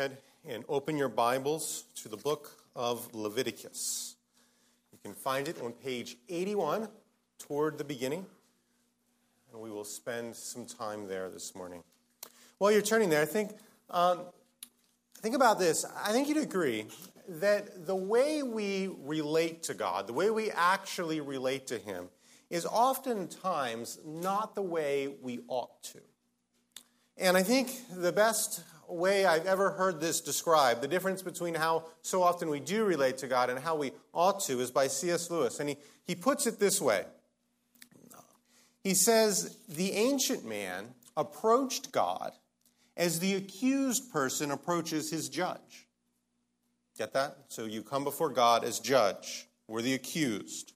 and open your Bibles to the book of Leviticus. You can find it on page 81 toward the beginning, and we will spend some time there this morning. While you're turning there, I think um, think about this. I think you'd agree that the way we relate to God, the way we actually relate to Him, is oftentimes not the way we ought to. And I think the best way I've ever heard this described, the difference between how so often we do relate to God and how we ought to, is by C.S. Lewis. And he, he puts it this way He says, The ancient man approached God as the accused person approaches his judge. Get that? So you come before God as judge. We're the accused.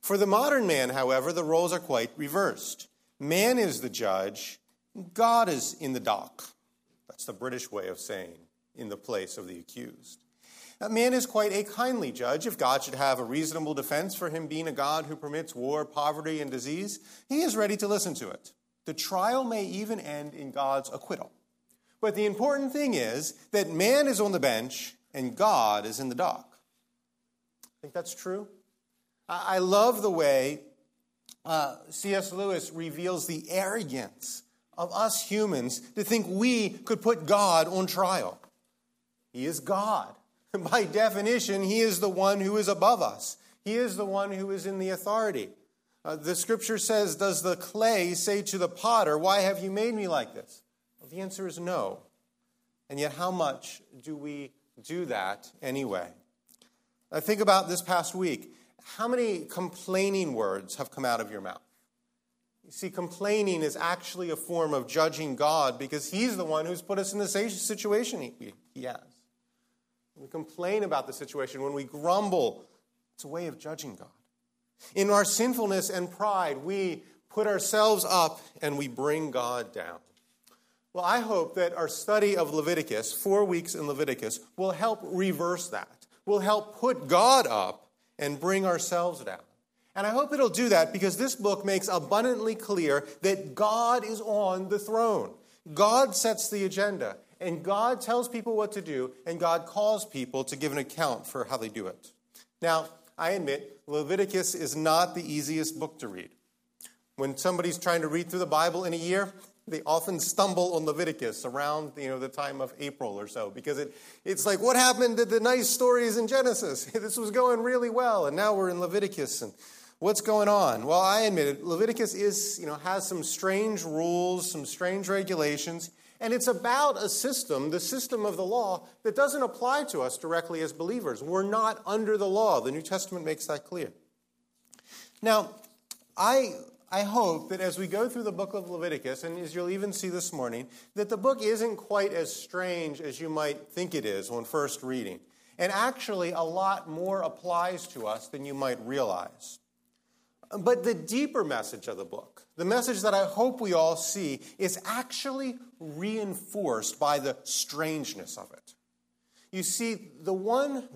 For the modern man, however, the roles are quite reversed. Man is the judge, God is in the dock. That's the British way of saying in the place of the accused. That man is quite a kindly judge. If God should have a reasonable defense for him being a God who permits war, poverty, and disease, he is ready to listen to it. The trial may even end in God's acquittal. But the important thing is that man is on the bench and God is in the dock. I think that's true? I love the way uh, C.S. Lewis reveals the arrogance of us humans to think we could put God on trial. He is God. By definition, He is the one who is above us, He is the one who is in the authority. Uh, the scripture says, Does the clay say to the potter, Why have you made me like this? Well, the answer is no. And yet, how much do we do that anyway? I think about this past week. How many complaining words have come out of your mouth? You see, complaining is actually a form of judging God because He's the one who's put us in the situation He, he has. When we complain about the situation, when we grumble, it's a way of judging God. In our sinfulness and pride, we put ourselves up and we bring God down. Well, I hope that our study of Leviticus, four weeks in Leviticus, will help reverse that, will help put God up and bring ourselves down. And I hope it'll do that because this book makes abundantly clear that God is on the throne. God sets the agenda, and God tells people what to do, and God calls people to give an account for how they do it. Now, I admit, Leviticus is not the easiest book to read. When somebody's trying to read through the Bible in a year, they often stumble on Leviticus around you know, the time of April or so because it, it's like, what happened to the nice stories in Genesis? this was going really well, and now we're in Leviticus. And What's going on? Well, I admit it. Leviticus is, you know, has some strange rules, some strange regulations, and it's about a system, the system of the law, that doesn't apply to us directly as believers. We're not under the law. The New Testament makes that clear. Now, I I hope that as we go through the book of Leviticus, and as you'll even see this morning, that the book isn't quite as strange as you might think it is on first reading. And actually, a lot more applies to us than you might realize. But the deeper message of the book, the message that I hope we all see, is actually reinforced by the strangeness of it. You see, the one,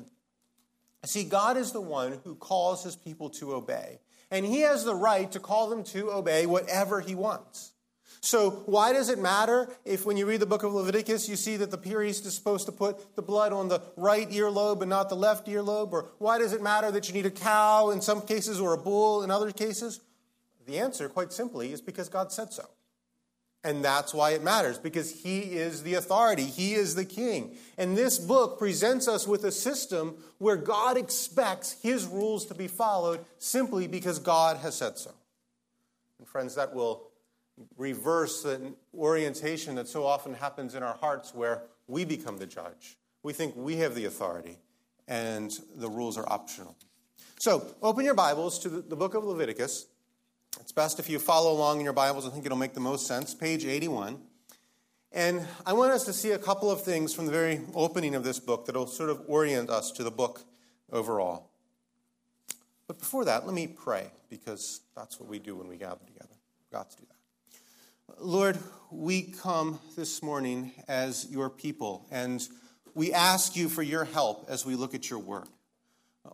see, God is the one who calls his people to obey, and he has the right to call them to obey whatever he wants. So, why does it matter if, when you read the book of Leviticus, you see that the priest is supposed to put the blood on the right earlobe and not the left earlobe? Or why does it matter that you need a cow in some cases or a bull in other cases? The answer, quite simply, is because God said so. And that's why it matters, because He is the authority, He is the king. And this book presents us with a system where God expects His rules to be followed simply because God has said so. And, friends, that will reverse the orientation that so often happens in our hearts where we become the judge. We think we have the authority and the rules are optional. So, open your Bibles to the book of Leviticus. It's best if you follow along in your Bibles. I think it'll make the most sense. Page 81. And I want us to see a couple of things from the very opening of this book that will sort of orient us to the book overall. But before that, let me pray, because that's what we do when we gather together. We've got to do that. Lord, we come this morning as your people, and we ask you for your help as we look at your word.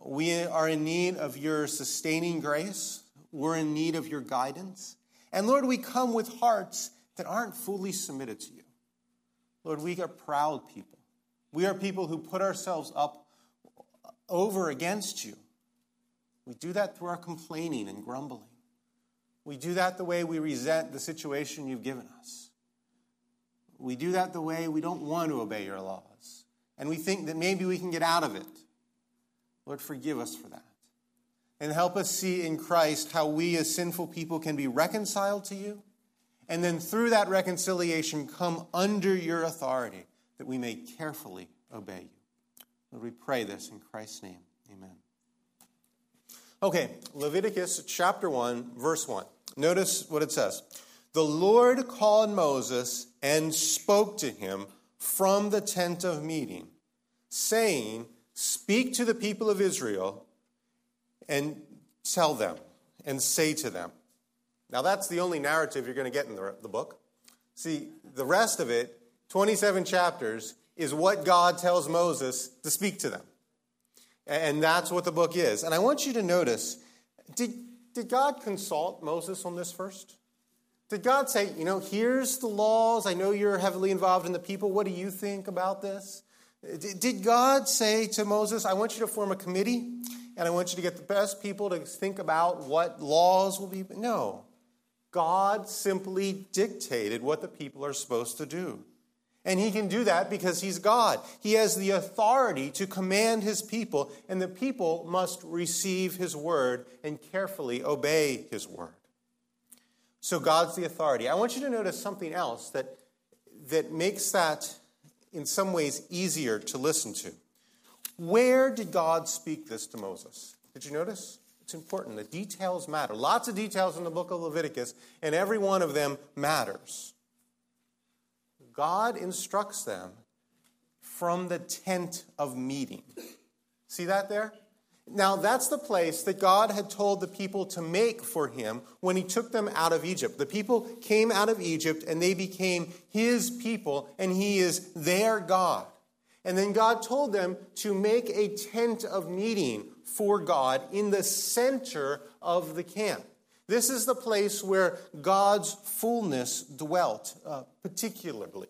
We are in need of your sustaining grace. We're in need of your guidance. And Lord, we come with hearts that aren't fully submitted to you. Lord, we are proud people. We are people who put ourselves up over against you. We do that through our complaining and grumbling. We do that the way we resent the situation you've given us. We do that the way we don't want to obey your laws. And we think that maybe we can get out of it. Lord, forgive us for that. And help us see in Christ how we as sinful people can be reconciled to you. And then through that reconciliation, come under your authority that we may carefully obey you. Lord, we pray this in Christ's name. Amen. Okay, Leviticus chapter 1, verse 1. Notice what it says. The Lord called Moses and spoke to him from the tent of meeting, saying, Speak to the people of Israel and tell them and say to them. Now, that's the only narrative you're going to get in the, the book. See, the rest of it, 27 chapters, is what God tells Moses to speak to them. And that's what the book is. And I want you to notice did, did God consult Moses on this first? Did God say, you know, here's the laws. I know you're heavily involved in the people. What do you think about this? Did God say to Moses, I want you to form a committee and I want you to get the best people to think about what laws will be? No. God simply dictated what the people are supposed to do. And he can do that because he's God. He has the authority to command his people, and the people must receive his word and carefully obey his word. So God's the authority. I want you to notice something else that, that makes that in some ways easier to listen to. Where did God speak this to Moses? Did you notice? It's important. The details matter. Lots of details in the book of Leviticus, and every one of them matters. God instructs them from the tent of meeting. See that there? Now, that's the place that God had told the people to make for him when he took them out of Egypt. The people came out of Egypt and they became his people, and he is their God. And then God told them to make a tent of meeting for God in the center of the camp. This is the place where God's fullness dwelt, uh, particularly.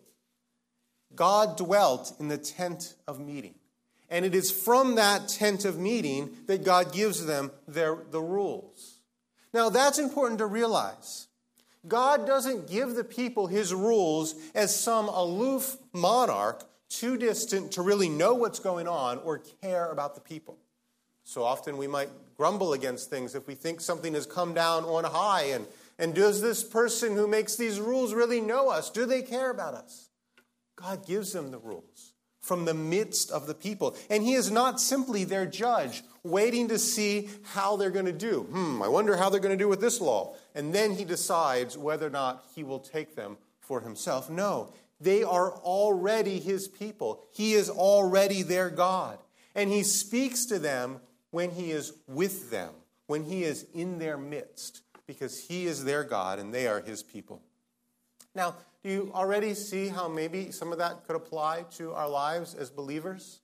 God dwelt in the tent of meeting. And it is from that tent of meeting that God gives them their, the rules. Now, that's important to realize. God doesn't give the people his rules as some aloof monarch too distant to really know what's going on or care about the people. So often we might grumble against things if we think something has come down on high. And, and does this person who makes these rules really know us? Do they care about us? God gives them the rules from the midst of the people. And He is not simply their judge, waiting to see how they're going to do. Hmm, I wonder how they're going to do with this law. And then He decides whether or not He will take them for Himself. No, they are already His people. He is already their God. And He speaks to them when He is with them, when He is in their midst, because He is their God and they are His people. Now, do you already see how maybe some of that could apply to our lives as believers?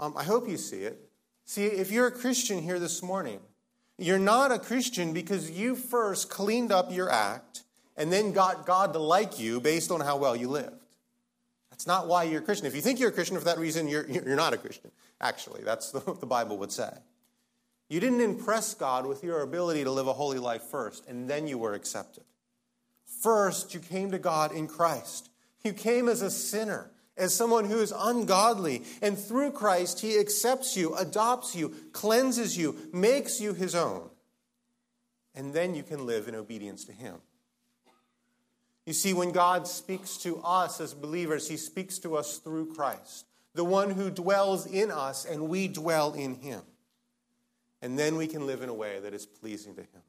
Um, I hope you see it. See, if you're a Christian here this morning, you're not a Christian because you first cleaned up your act and then got God to like you based on how well you lived. That's not why you're a Christian. If you think you're a Christian for that reason, you're, you're not a Christian. Actually, that's what the Bible would say. You didn't impress God with your ability to live a holy life first, and then you were accepted. First, you came to God in Christ. You came as a sinner, as someone who is ungodly. And through Christ, He accepts you, adopts you, cleanses you, makes you His own. And then you can live in obedience to Him. You see, when God speaks to us as believers, He speaks to us through Christ, the one who dwells in us, and we dwell in Him. And then we can live in a way that is pleasing to Him.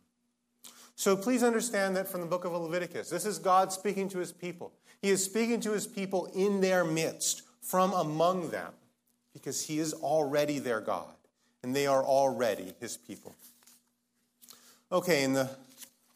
So please understand that from the book of Leviticus. This is God speaking to his people. He is speaking to his people in their midst, from among them, because he is already their God, and they are already his people. Okay, in the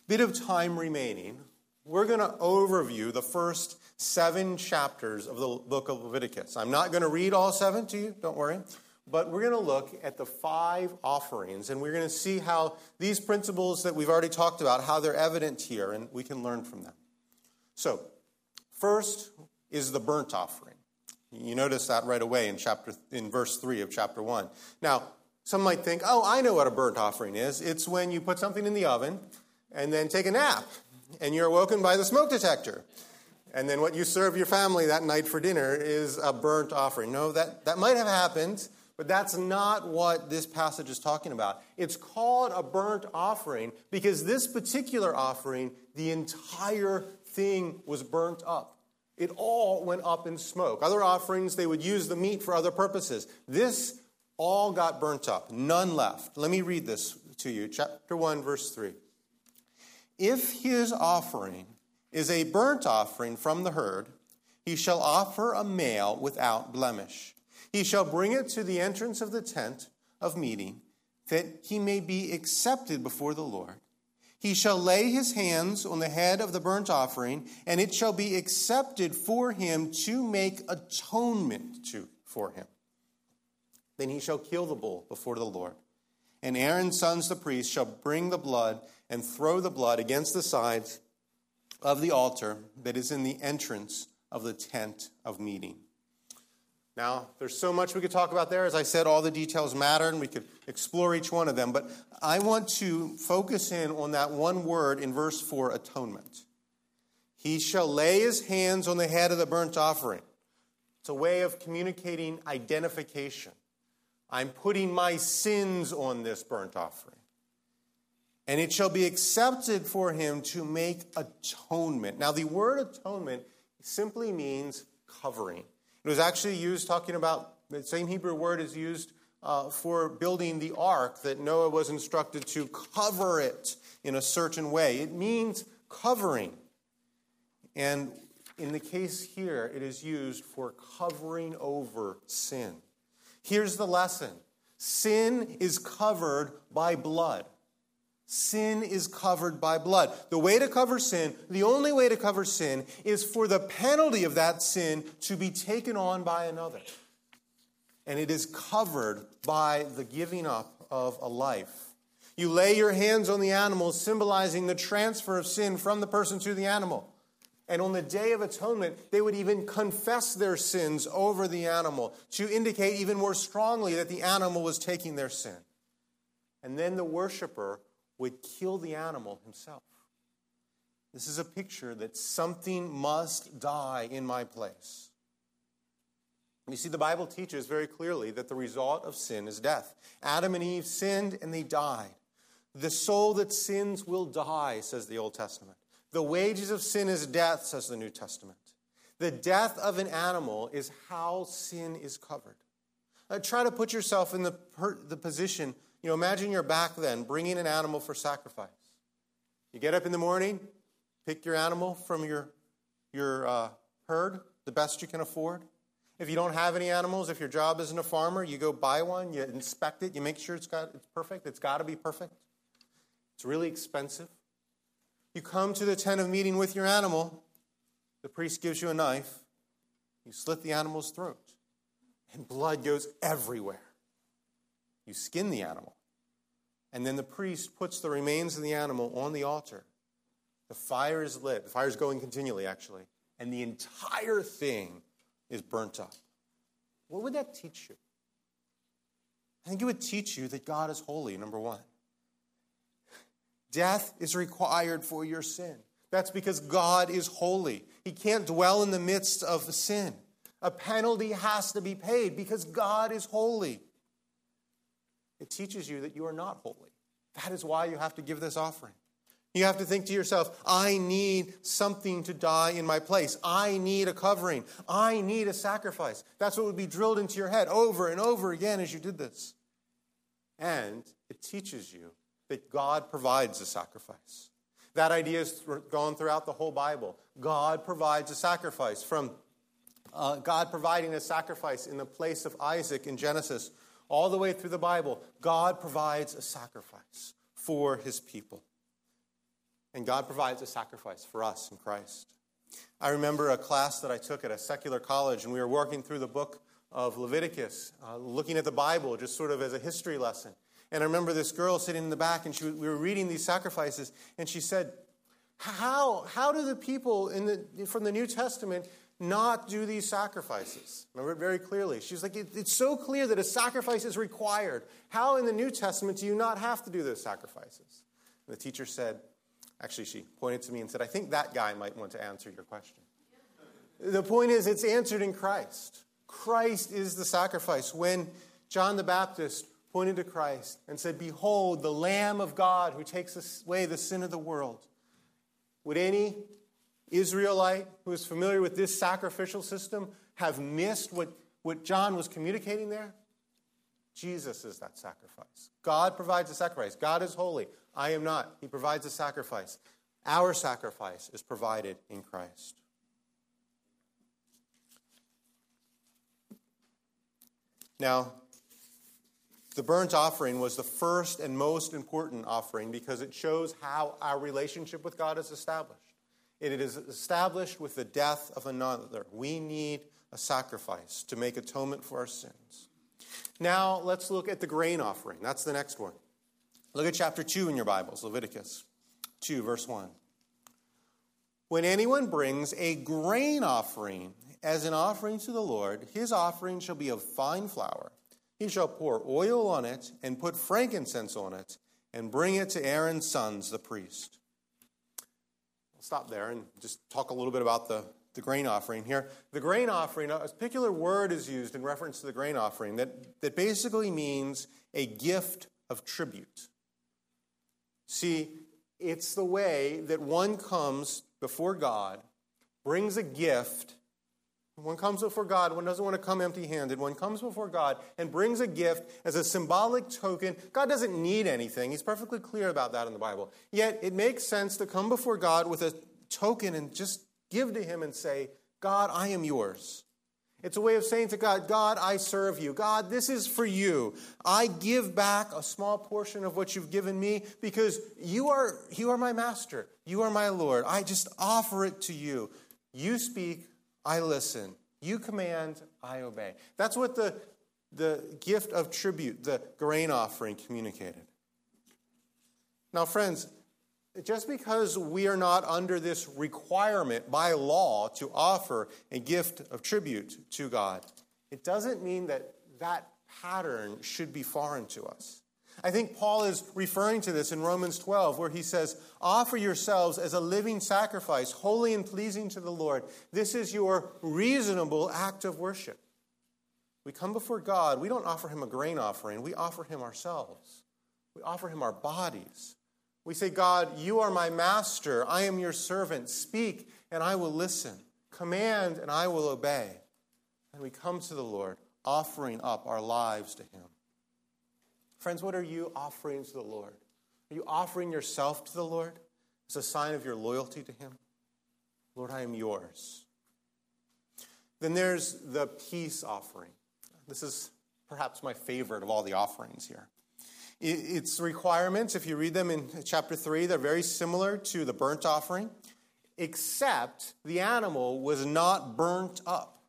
bit of time remaining, we're going to overview the first seven chapters of the book of Leviticus. I'm not going to read all seven to you, don't worry. But we're going to look at the five offerings, and we're going to see how these principles that we've already talked about, how they're evident here, and we can learn from them. So, first is the burnt offering. You notice that right away in chapter in verse 3 of chapter 1. Now, some might think, "Oh, I know what a burnt offering is. It's when you put something in the oven and then take a nap and you're awoken by the smoke detector." And then what you serve your family that night for dinner is a burnt offering. No, that, that might have happened, but that's not what this passage is talking about. It's called a burnt offering because this particular offering, the entire thing was burnt up. It all went up in smoke. Other offerings, they would use the meat for other purposes. This all got burnt up, none left. Let me read this to you. Chapter 1, verse 3. If his offering is a burnt offering from the herd, he shall offer a male without blemish. He shall bring it to the entrance of the tent of meeting, that he may be accepted before the Lord. He shall lay his hands on the head of the burnt offering, and it shall be accepted for him to make atonement to, for him. Then he shall kill the bull before the Lord. And Aaron's sons, the priests, shall bring the blood and throw the blood against the sides of the altar that is in the entrance of the tent of meeting. Now, there's so much we could talk about there. As I said, all the details matter, and we could explore each one of them. But I want to focus in on that one word in verse 4 atonement. He shall lay his hands on the head of the burnt offering. It's a way of communicating identification. I'm putting my sins on this burnt offering and it shall be accepted for him to make atonement. Now, the word atonement simply means covering. It was actually used talking about the same Hebrew word is used uh, for building the ark that Noah was instructed to cover it in a certain way. It means covering. And in the case here, it is used for covering over sin. Here's the lesson sin is covered by blood. Sin is covered by blood. The way to cover sin, the only way to cover sin, is for the penalty of that sin to be taken on by another. And it is covered by the giving up of a life. You lay your hands on the animal, symbolizing the transfer of sin from the person to the animal. And on the Day of Atonement, they would even confess their sins over the animal to indicate even more strongly that the animal was taking their sin. And then the worshiper would kill the animal himself. This is a picture that something must die in my place. You see, the Bible teaches very clearly that the result of sin is death. Adam and Eve sinned and they died. The soul that sins will die, says the Old Testament. The wages of sin is death, says the New Testament. The death of an animal is how sin is covered. Now, try to put yourself in the, per, the position you know, imagine you're back then bringing an animal for sacrifice. You get up in the morning, pick your animal from your, your uh, herd, the best you can afford. If you don't have any animals, if your job isn't a farmer, you go buy one, you inspect it, you make sure it's, got, it's perfect. It's got to be perfect. It's really expensive. You come to the tent of meeting with your animal, the priest gives you a knife, you slit the animal's throat, and blood goes everywhere. You skin the animal. And then the priest puts the remains of the animal on the altar. The fire is lit. The fire is going continually, actually. And the entire thing is burnt up. What would that teach you? I think it would teach you that God is holy, number one. Death is required for your sin. That's because God is holy. He can't dwell in the midst of sin. A penalty has to be paid because God is holy. It teaches you that you are not holy. That is why you have to give this offering. You have to think to yourself, I need something to die in my place. I need a covering. I need a sacrifice. That's what would be drilled into your head over and over again as you did this. And it teaches you that God provides a sacrifice. That idea is gone throughout the whole Bible. God provides a sacrifice. From uh, God providing a sacrifice in the place of Isaac in Genesis all the way through the Bible, God provides a sacrifice for his people. And God provides a sacrifice for us in Christ. I remember a class that I took at a secular college, and we were working through the book of Leviticus, uh, looking at the Bible just sort of as a history lesson. And I remember this girl sitting in the back, and she, we were reading these sacrifices, and she said, how, how do the people in the, from the New Testament not do these sacrifices? Remember it very clearly. She's like, It's so clear that a sacrifice is required. How in the New Testament do you not have to do those sacrifices? And the teacher said, Actually, she pointed to me and said, I think that guy might want to answer your question. The point is, it's answered in Christ. Christ is the sacrifice. When John the Baptist pointed to Christ and said, Behold, the Lamb of God who takes away the sin of the world, would any Israelite who is familiar with this sacrificial system have missed what, what John was communicating there? Jesus is that sacrifice. God provides a sacrifice. God is holy. I am not. He provides a sacrifice. Our sacrifice is provided in Christ. Now, the burnt offering was the first and most important offering because it shows how our relationship with God is established. It is established with the death of another. We need a sacrifice to make atonement for our sins. Now, let's look at the grain offering. That's the next one. Look at chapter 2 in your Bibles, Leviticus 2, verse 1. When anyone brings a grain offering as an offering to the Lord, his offering shall be of fine flour. He shall pour oil on it and put frankincense on it and bring it to Aaron's sons, the priest. Stop there and just talk a little bit about the, the grain offering here. The grain offering, a particular word is used in reference to the grain offering that, that basically means a gift of tribute. See, it's the way that one comes before God, brings a gift. One comes before God, one doesn't want to come empty handed. One comes before God and brings a gift as a symbolic token. God doesn't need anything. He's perfectly clear about that in the Bible. Yet it makes sense to come before God with a token and just give to Him and say, God, I am yours. It's a way of saying to God, God, I serve you. God, this is for you. I give back a small portion of what you've given me because you are, you are my master. You are my Lord. I just offer it to you. You speak, I listen. You command, I obey. That's what the, the gift of tribute, the grain offering, communicated. Now, friends, just because we are not under this requirement by law to offer a gift of tribute to God, it doesn't mean that that pattern should be foreign to us. I think Paul is referring to this in Romans 12, where he says, Offer yourselves as a living sacrifice, holy and pleasing to the Lord. This is your reasonable act of worship. We come before God, we don't offer him a grain offering, we offer him ourselves. We offer him our bodies. We say, God, you are my master. I am your servant. Speak, and I will listen. Command, and I will obey. And we come to the Lord, offering up our lives to Him. Friends, what are you offering to the Lord? Are you offering yourself to the Lord as a sign of your loyalty to Him? Lord, I am yours. Then there's the peace offering. This is perhaps my favorite of all the offerings here. Its requirements, if you read them in chapter 3, they're very similar to the burnt offering, except the animal was not burnt up.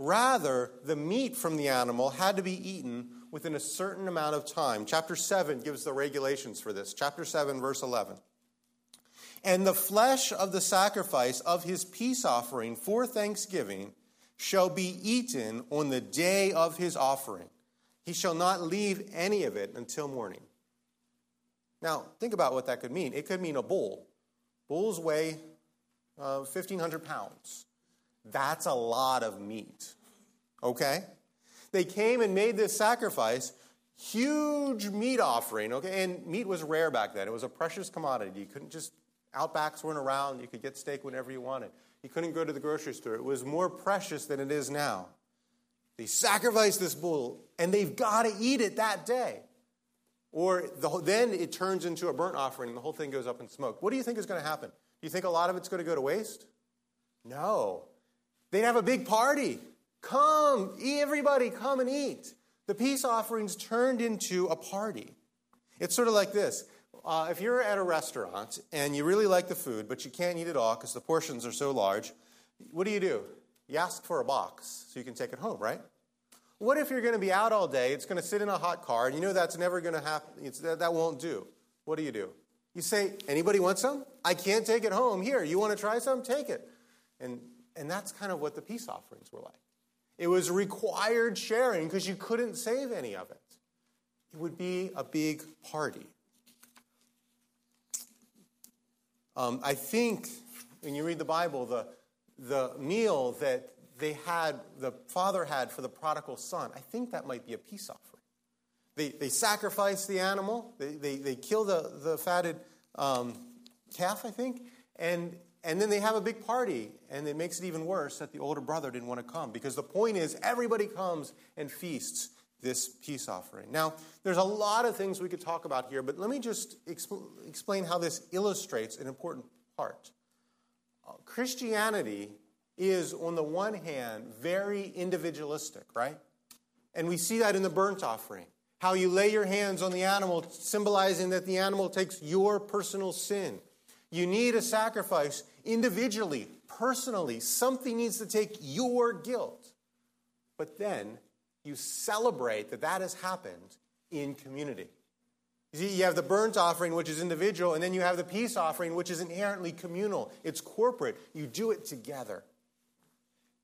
Rather, the meat from the animal had to be eaten within a certain amount of time. Chapter 7 gives the regulations for this. Chapter 7, verse 11. And the flesh of the sacrifice of his peace offering for thanksgiving shall be eaten on the day of his offering. He shall not leave any of it until morning. Now, think about what that could mean. It could mean a bull. Bulls weigh uh, 1,500 pounds. That's a lot of meat. Okay? They came and made this sacrifice, huge meat offering. Okay? And meat was rare back then, it was a precious commodity. You couldn't just, outbacks weren't around. You could get steak whenever you wanted. You couldn't go to the grocery store. It was more precious than it is now. They sacrifice this bull, and they've got to eat it that day. Or the, then it turns into a burnt offering, and the whole thing goes up in smoke. What do you think is going to happen? Do you think a lot of it's going to go to waste? No. They'd have a big party. Come, everybody, come and eat. The peace offerings turned into a party. It's sort of like this. Uh, if you're at a restaurant and you really like the food, but you can't eat it all because the portions are so large, what do you do? You ask for a box so you can take it home, right? What if you're going to be out all day, it's going to sit in a hot car, and you know that's never going to happen, that, that won't do? What do you do? You say, anybody want some? I can't take it home. Here, you want to try some? Take it. And And that's kind of what the peace offerings were like. It was required sharing because you couldn't save any of it. It would be a big party. Um, I think when you read the Bible, the, the meal that they had, the father had for the prodigal son, I think that might be a peace offering. They, they sacrifice the animal, they, they, they kill the, the fatted um, calf, I think, and, and then they have a big party. And it makes it even worse that the older brother didn't want to come because the point is everybody comes and feasts this peace offering. Now, there's a lot of things we could talk about here, but let me just exp- explain how this illustrates an important part. Uh, Christianity is, on the one hand, very individualistic, right? And we see that in the burnt offering how you lay your hands on the animal, symbolizing that the animal takes your personal sin. You need a sacrifice individually, personally. Something needs to take your guilt. But then you celebrate that that has happened in community. You see, you have the burnt offering, which is individual, and then you have the peace offering, which is inherently communal. It's corporate. You do it together.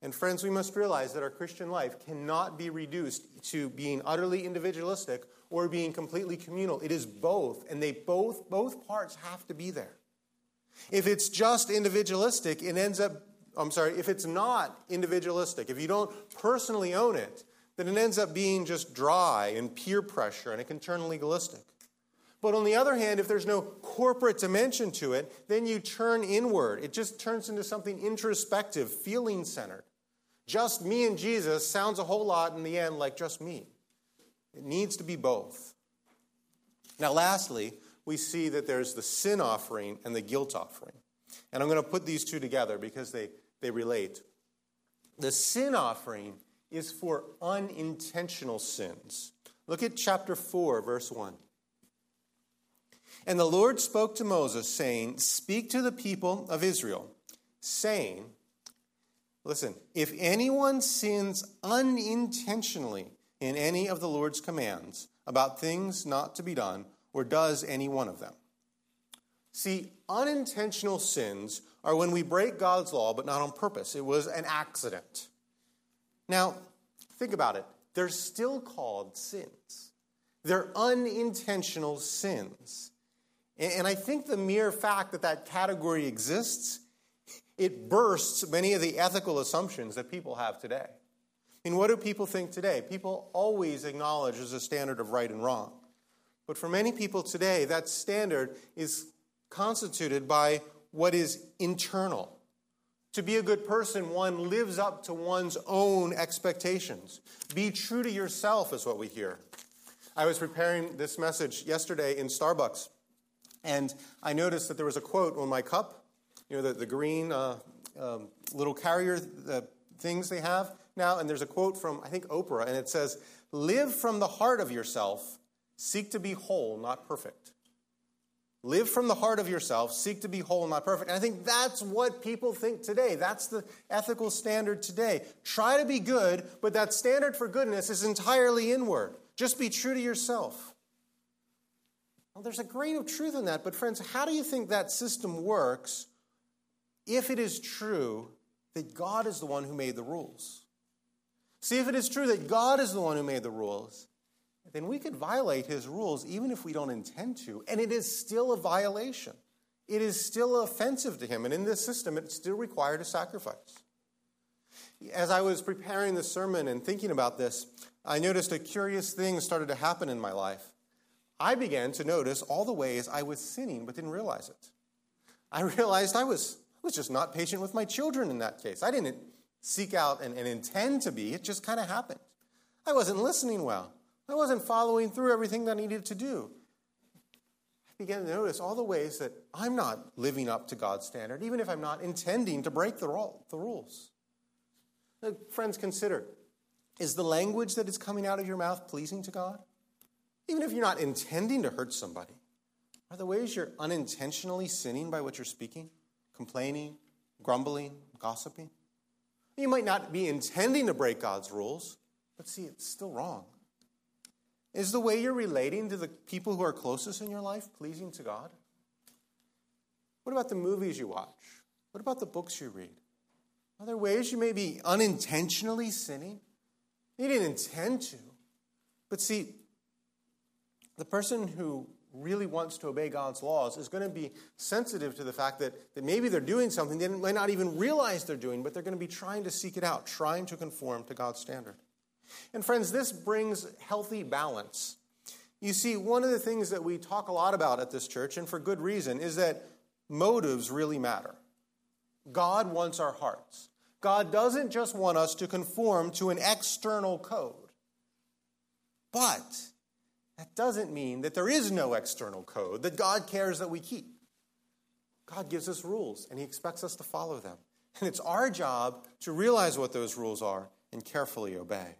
And friends, we must realize that our Christian life cannot be reduced to being utterly individualistic or being completely communal. It is both, and they both both parts have to be there. If it's just individualistic, it ends up I'm sorry, if it's not individualistic, if you don't personally own it, then it ends up being just dry and peer pressure and it can turn legalistic. But on the other hand, if there's no corporate dimension to it, then you turn inward. It just turns into something introspective, feeling centered. Just me and Jesus sounds a whole lot in the end like just me. It needs to be both. Now, lastly, we see that there's the sin offering and the guilt offering. And I'm going to put these two together because they, they relate. The sin offering is for unintentional sins. Look at chapter 4, verse 1. And the Lord spoke to Moses, saying, Speak to the people of Israel, saying, Listen, if anyone sins unintentionally in any of the Lord's commands about things not to be done, or does any one of them. See, unintentional sins are when we break God's law, but not on purpose. It was an accident. Now, think about it. They're still called sins, they're unintentional sins. And I think the mere fact that that category exists it bursts many of the ethical assumptions that people have today. I mean, what do people think today? People always acknowledge there's a standard of right and wrong. But for many people today, that standard is constituted by what is internal. To be a good person, one lives up to one's own expectations. Be true to yourself, is what we hear. I was preparing this message yesterday in Starbucks, and I noticed that there was a quote on my cup you know, the, the green uh, um, little carrier the things they have now. And there's a quote from, I think, Oprah, and it says, Live from the heart of yourself, seek to be whole, not perfect. Live from the heart of yourself, seek to be whole, not perfect. And I think that's what people think today. That's the ethical standard today. Try to be good, but that standard for goodness is entirely inward. Just be true to yourself. Well, there's a grain of truth in that, but friends, how do you think that system works if it is true that God is the one who made the rules. See, if it is true that God is the one who made the rules, then we could violate his rules even if we don't intend to, and it is still a violation. It is still offensive to him, and in this system, it still required a sacrifice. As I was preparing the sermon and thinking about this, I noticed a curious thing started to happen in my life. I began to notice all the ways I was sinning but didn't realize it. I realized I was was just not patient with my children in that case. I didn't seek out and, and intend to be, it just kind of happened. I wasn't listening well, I wasn't following through everything that I needed to do. I began to notice all the ways that I'm not living up to God's standard, even if I'm not intending to break the, rules. Friends, consider is the language that is coming out of your mouth pleasing to God? Even if you're not intending to hurt somebody, are the ways you're unintentionally sinning by what you're speaking? complaining, grumbling, gossiping. You might not be intending to break God's rules, but see, it's still wrong. Is the way you're relating to the people who are closest in your life pleasing to God? What about the movies you watch? What about the books you read? Are there ways you may be unintentionally sinning. You didn't intend to. But see, the person who really wants to obey God's laws is going to be sensitive to the fact that, that maybe they're doing something they might not even realize they're doing, but they're going to be trying to seek it out, trying to conform to God's standard. And friends, this brings healthy balance. You see, one of the things that we talk a lot about at this church, and for good reason, is that motives really matter. God wants our hearts. God doesn't just want us to conform to an external code. But that doesn't mean that there is no external code that God cares that we keep. God gives us rules, and He expects us to follow them. And it's our job to realize what those rules are and carefully obey.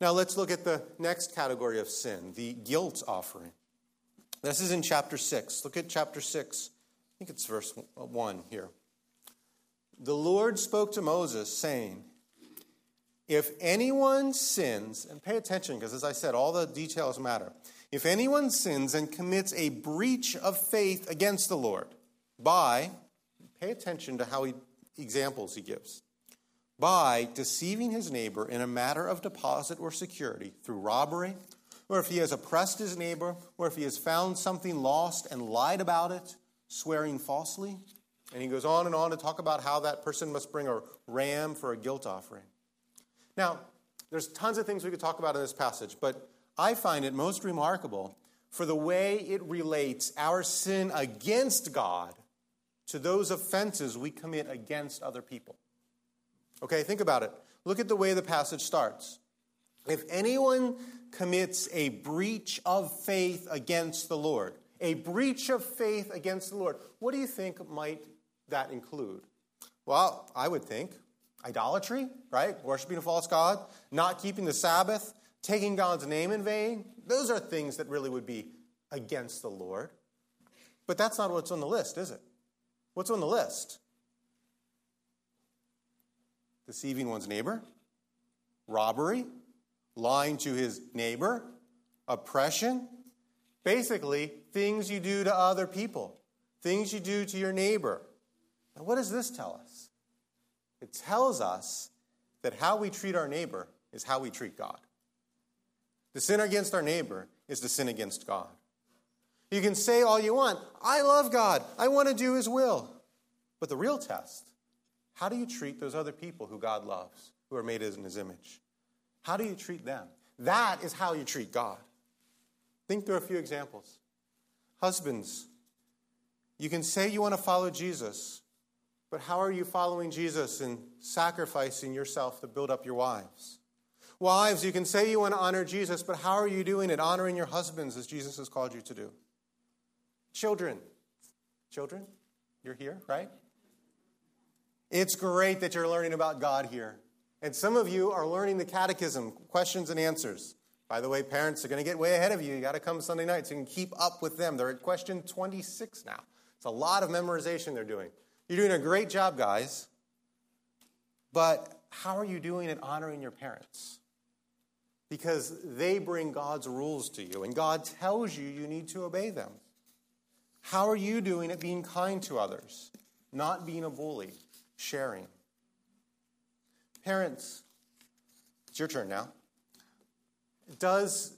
Now, let's look at the next category of sin the guilt offering. This is in chapter 6. Look at chapter 6. I think it's verse 1 here. The Lord spoke to Moses, saying, if anyone sins, and pay attention because, as I said, all the details matter. If anyone sins and commits a breach of faith against the Lord by, pay attention to how he, examples he gives, by deceiving his neighbor in a matter of deposit or security through robbery, or if he has oppressed his neighbor, or if he has found something lost and lied about it, swearing falsely. And he goes on and on to talk about how that person must bring a ram for a guilt offering. Now, there's tons of things we could talk about in this passage, but I find it most remarkable for the way it relates our sin against God to those offenses we commit against other people. Okay, think about it. Look at the way the passage starts. If anyone commits a breach of faith against the Lord, a breach of faith against the Lord, what do you think might that include? Well, I would think Idolatry, right? Worshipping a false God, not keeping the Sabbath, taking God's name in vain. Those are things that really would be against the Lord. But that's not what's on the list, is it? What's on the list? Deceiving one's neighbor, robbery, lying to his neighbor, oppression. Basically, things you do to other people, things you do to your neighbor. Now, what does this tell us? It tells us that how we treat our neighbor is how we treat God. The sin against our neighbor is the sin against God. You can say all you want, I love God, I want to do His will. But the real test, how do you treat those other people who God loves, who are made in His image? How do you treat them? That is how you treat God. Think through a few examples. Husbands, you can say you want to follow Jesus, but how are you following Jesus and sacrificing yourself to build up your wives? Wives, you can say you want to honor Jesus, but how are you doing it? Honoring your husbands as Jesus has called you to do. Children, children, you're here, right? It's great that you're learning about God here. And some of you are learning the catechism, questions and answers. By the way, parents are going to get way ahead of you. You got to come Sunday night so you can keep up with them. They're at question 26 now. It's a lot of memorization they're doing. You're doing a great job, guys. But how are you doing at honoring your parents? Because they bring God's rules to you, and God tells you you need to obey them. How are you doing at being kind to others, not being a bully, sharing? Parents, it's your turn now. Does,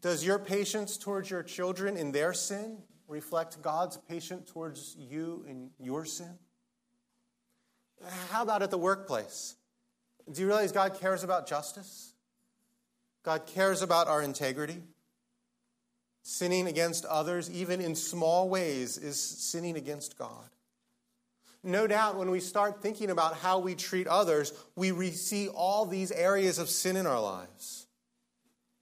does your patience towards your children in their sin reflect God's patience towards you in your sin? How about at the workplace? Do you realize God cares about justice? God cares about our integrity. Sinning against others, even in small ways, is sinning against God. No doubt, when we start thinking about how we treat others, we see all these areas of sin in our lives.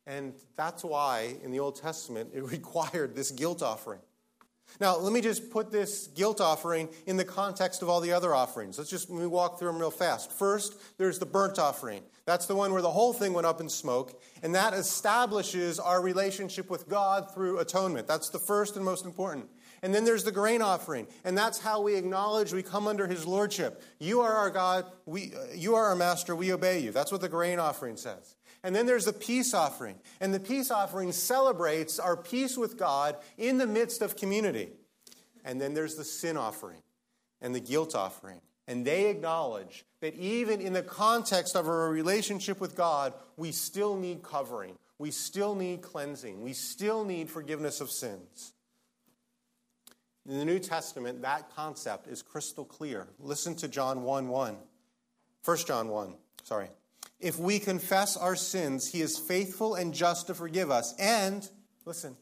And that's why in the Old Testament it required this guilt offering. Now, let me just put this guilt offering in the context of all the other offerings. Let's just let me walk through them real fast. First, there's the burnt offering. That's the one where the whole thing went up in smoke, and that establishes our relationship with God through atonement. That's the first and most important. And then there's the grain offering, and that's how we acknowledge we come under His lordship. You are our God, we, uh, you are our master, we obey you. That's what the grain offering says. And then there's the peace offering. And the peace offering celebrates our peace with God in the midst of community. And then there's the sin offering and the guilt offering. And they acknowledge that even in the context of our relationship with God, we still need covering. We still need cleansing. We still need forgiveness of sins. In the New Testament, that concept is crystal clear. Listen to John 1 1. 1 John 1, sorry. If we confess our sins, he is faithful and just to forgive us and, listen,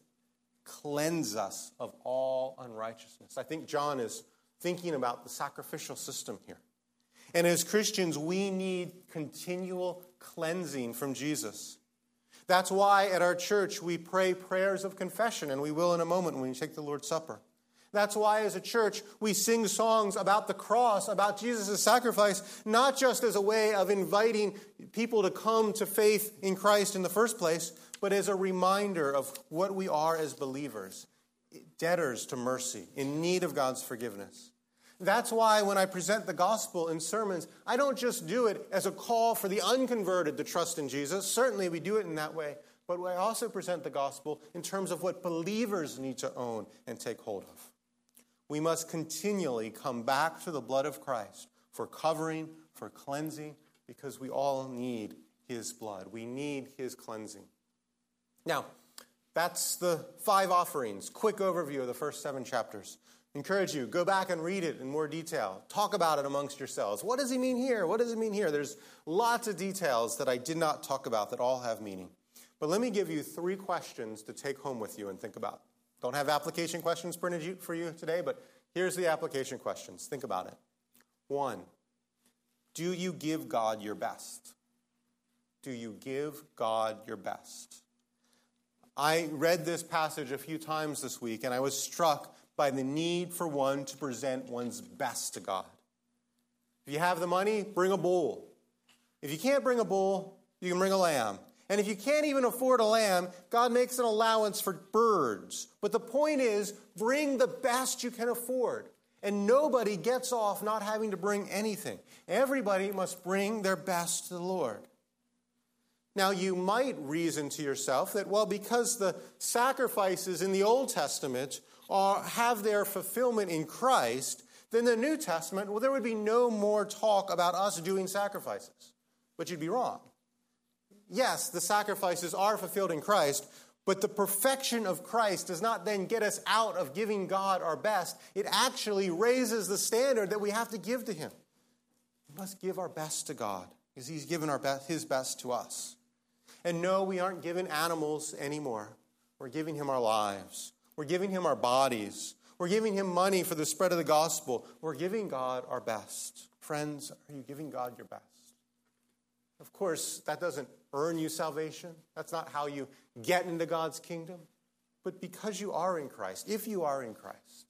cleanse us of all unrighteousness. I think John is thinking about the sacrificial system here. And as Christians, we need continual cleansing from Jesus. That's why at our church we pray prayers of confession, and we will in a moment when we take the Lord's Supper. That's why, as a church, we sing songs about the cross, about Jesus' sacrifice, not just as a way of inviting people to come to faith in Christ in the first place, but as a reminder of what we are as believers debtors to mercy, in need of God's forgiveness. That's why when I present the gospel in sermons, I don't just do it as a call for the unconverted to trust in Jesus. Certainly, we do it in that way. But I also present the gospel in terms of what believers need to own and take hold of. We must continually come back to the blood of Christ for covering, for cleansing, because we all need his blood. We need his cleansing. Now, that's the five offerings. Quick overview of the first seven chapters. Encourage you, go back and read it in more detail. Talk about it amongst yourselves. What does he mean here? What does it mean here? There's lots of details that I did not talk about that all have meaning. But let me give you three questions to take home with you and think about. Don't have application questions printed for you today, but here's the application questions. Think about it. One, do you give God your best? Do you give God your best? I read this passage a few times this week, and I was struck by the need for one to present one's best to God. If you have the money, bring a bull. If you can't bring a bull, you can bring a lamb. And if you can't even afford a lamb, God makes an allowance for birds. But the point is, bring the best you can afford. And nobody gets off not having to bring anything. Everybody must bring their best to the Lord. Now, you might reason to yourself that, well, because the sacrifices in the Old Testament are, have their fulfillment in Christ, then the New Testament, well, there would be no more talk about us doing sacrifices. But you'd be wrong. Yes, the sacrifices are fulfilled in Christ, but the perfection of Christ does not then get us out of giving God our best. It actually raises the standard that we have to give to Him. We must give our best to God because He's given our best, His best to us. And no, we aren't given animals anymore. We're giving Him our lives. We're giving him our bodies. We're giving him money for the spread of the gospel. We're giving God our best. Friends, are you giving God your best? Of course, that doesn't earn you salvation. That's not how you get into God's kingdom. But because you are in Christ, if you are in Christ,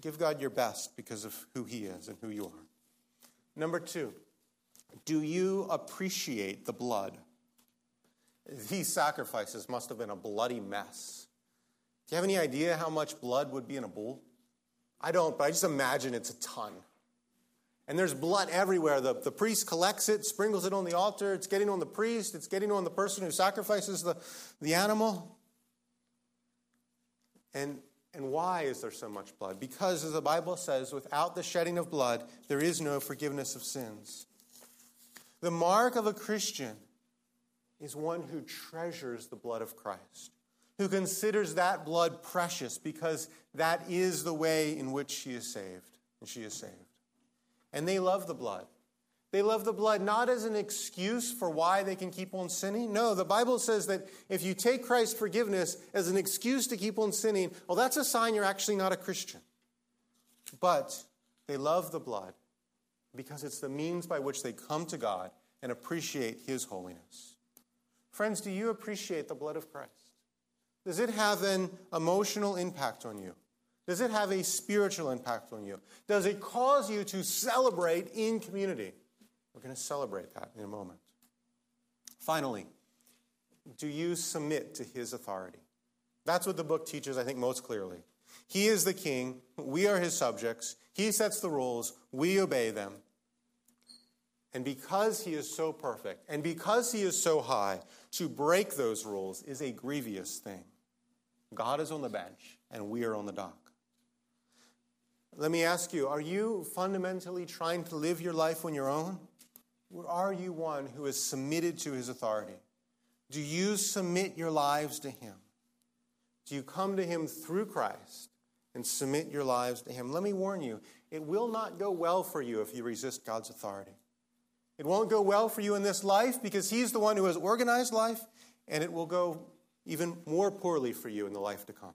give God your best because of who he is and who you are. Number two, do you appreciate the blood? These sacrifices must have been a bloody mess. Do you have any idea how much blood would be in a bull? I don't, but I just imagine it's a ton. And there's blood everywhere. The, the priest collects it, sprinkles it on the altar. It's getting on the priest, it's getting on the person who sacrifices the, the animal. And, and why is there so much blood? Because, as the Bible says, without the shedding of blood, there is no forgiveness of sins. The mark of a Christian is one who treasures the blood of Christ who considers that blood precious because that is the way in which she is saved and she is saved. And they love the blood. They love the blood not as an excuse for why they can keep on sinning. No, the Bible says that if you take Christ's forgiveness as an excuse to keep on sinning, well, that's a sign you're actually not a Christian. But they love the blood because it's the means by which they come to God and appreciate His holiness. Friends, do you appreciate the blood of Christ? Does it have an emotional impact on you? Does it have a spiritual impact on you? Does it cause you to celebrate in community? We're going to celebrate that in a moment. Finally, do you submit to his authority? That's what the book teaches, I think, most clearly. He is the king, we are his subjects, he sets the rules, we obey them. And because he is so perfect, and because he is so high, to break those rules is a grievous thing. God is on the bench, and we are on the dock. Let me ask you are you fundamentally trying to live your life on your own? Or are you one who is submitted to his authority? Do you submit your lives to him? Do you come to him through Christ and submit your lives to him? Let me warn you, it will not go well for you if you resist God's authority. It won't go well for you in this life because he's the one who has organized life, and it will go even more poorly for you in the life to come.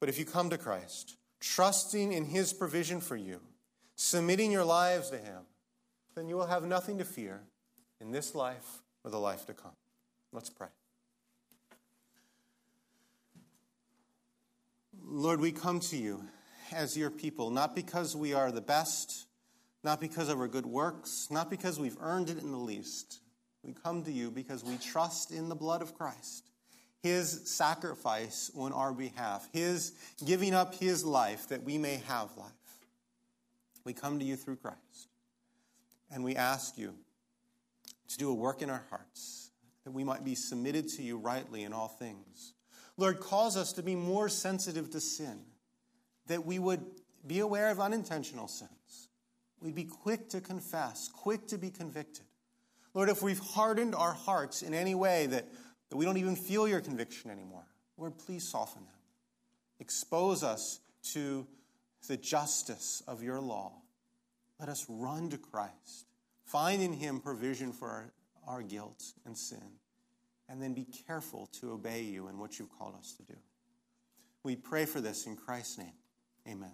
But if you come to Christ, trusting in his provision for you, submitting your lives to him, then you will have nothing to fear in this life or the life to come. Let's pray. Lord, we come to you as your people, not because we are the best, not because of our good works, not because we've earned it in the least. We come to you because we trust in the blood of Christ, his sacrifice on our behalf, his giving up his life that we may have life. We come to you through Christ, and we ask you to do a work in our hearts that we might be submitted to you rightly in all things. Lord, cause us to be more sensitive to sin, that we would be aware of unintentional sins. We'd be quick to confess, quick to be convicted. Lord, if we've hardened our hearts in any way that, that we don't even feel your conviction anymore, Lord, please soften them. Expose us to the justice of your law. Let us run to Christ, find in him provision for our, our guilt and sin and then be careful to obey you in what you've called us to do. We pray for this in Christ's name. Amen.